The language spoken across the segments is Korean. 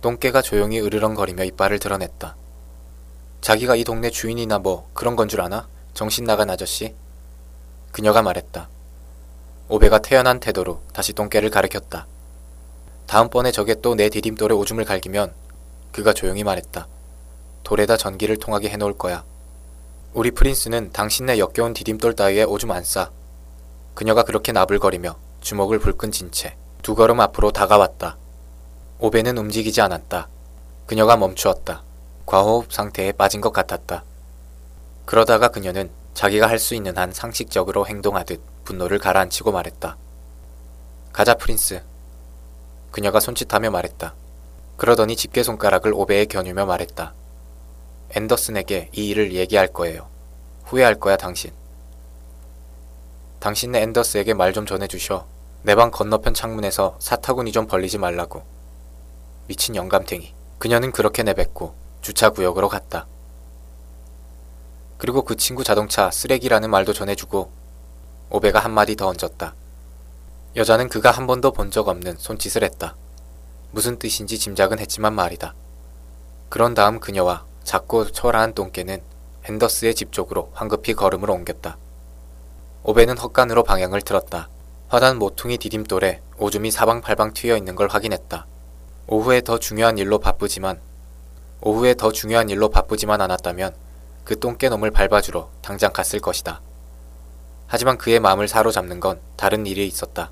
똥개가 조용히 으르렁거리며 이빨을 드러냈다. 자기가 이 동네 주인이나 뭐 그런 건 줄 아나? 정신 나간 아저씨? 그녀가 말했다. 오베가 태연한 태도로 다시 똥개를 가리켰다. 다음번에 저게 또 내 디딤돌에 오줌을 갈기면 그가 조용히 말했다. 돌에다 전기를 통하게 해놓을 거야. 우리 프린스는 당신네 역겨운 디딤돌 따위에 오줌 안 싸. 그녀가 그렇게 나불거리며 주먹을 불끈 진채두 걸음 앞으로 다가왔다. 오베는 움직이지 않았다. 그녀가 멈추었다. 과호흡 상태에 빠진 것 같았다. 그러다가 그녀는 자기가 할 수 있는 한 상식적으로 행동하듯 분노를 가라앉히고 말했다. 가자 프린스. 그녀가 손짓하며 말했다. 그러더니 집게 손가락을 오베에 겨누며 말했다. 앤더슨에게 이 일을 얘기할 거예요. 후회할 거야 당신. 당신네 앤더스에게 말 좀 전해주셔. 내 방 건너편 창문에서 사타구니 좀 벌리지 말라고. 미친 영감탱이. 그녀는 그렇게 내뱉고 주차 구역으로 갔다. 그리고 그 친구 자동차 쓰레기라는 말도 전해주고 오베가 한마디 더 얹었다. 여자는 그가 한 번도 본 적 없는 손짓을 했다. 무슨 뜻인지 짐작은 했지만 말이다. 그런 다음 그녀와 작고 초라한 똥개는 앤더스의 집 쪽으로 황급히 걸음을 옮겼다. 오베는 헛간으로 방향을 틀었다. 화단 모퉁이 디딤돌에 오줌이 사방팔방 튀어 있는 걸 확인했다. 오후에 더 중요한 일로 바쁘지만 오후에 더 중요한 일로 바쁘지만 않았다면 그 똥개놈을 밟아주러 당장 갔을 것이다. 하지만 그의 마음을 사로잡는 건 다른 일이 있었다.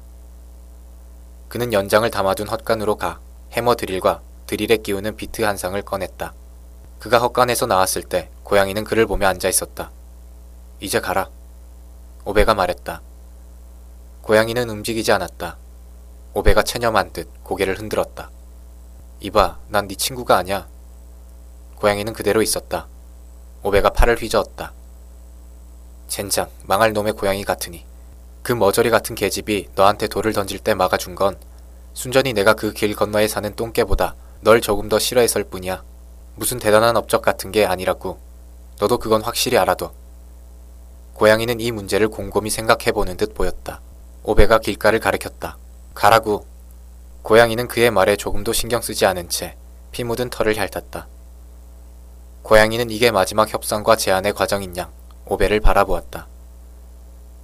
그는 연장을 담아둔 헛간으로 가 해머 드릴과 드릴에 끼우는 비트 한 상을 꺼냈다. 그가 헛간에서 나왔을 때 고양이는 그를 보며 앉아 있었다. 이제 가라. 오베가 말했다. 고양이는 움직이지 않았다. 오베가 체념한 듯 고개를 흔들었다. 이봐, 난 네 친구가 아냐. 고양이는 그대로 있었다. 오베가 팔을 휘저었다. 젠장, 망할 놈의 고양이 같으니. 그 머저리 같은 계집이 너한테 돌을 던질 때 막아준 건 순전히 내가 그 길 건너에 사는 똥개보다 널 조금 더 싫어했을 뿐이야. 무슨 대단한 업적 같은 게 아니라고. 너도 그건 확실히 알아둬. 고양이는 이 문제를 곰곰이 생각해보는 듯 보였다. 오베가 길가를 가리켰다. 가라고. 고양이는 그의 말에 조금도 신경 쓰지 않은 채 피 묻은 털을 핥았다. 고양이는 이게 마지막 협상과 제안의 과정인 양 오베를 바라보았다.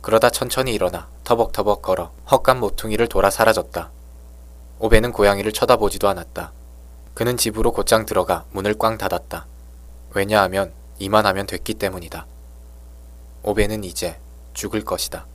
그러다 천천히 일어나 터벅터벅 걸어 헛간 모퉁이를 돌아 사라졌다. 오베는 고양이를 쳐다보지도 않았다. 그는 집으로 곧장 들어가 문을 꽝 닫았다. 왜냐하면 이만 하면 됐기 때문이다. 오베는 이제 죽을 것이다.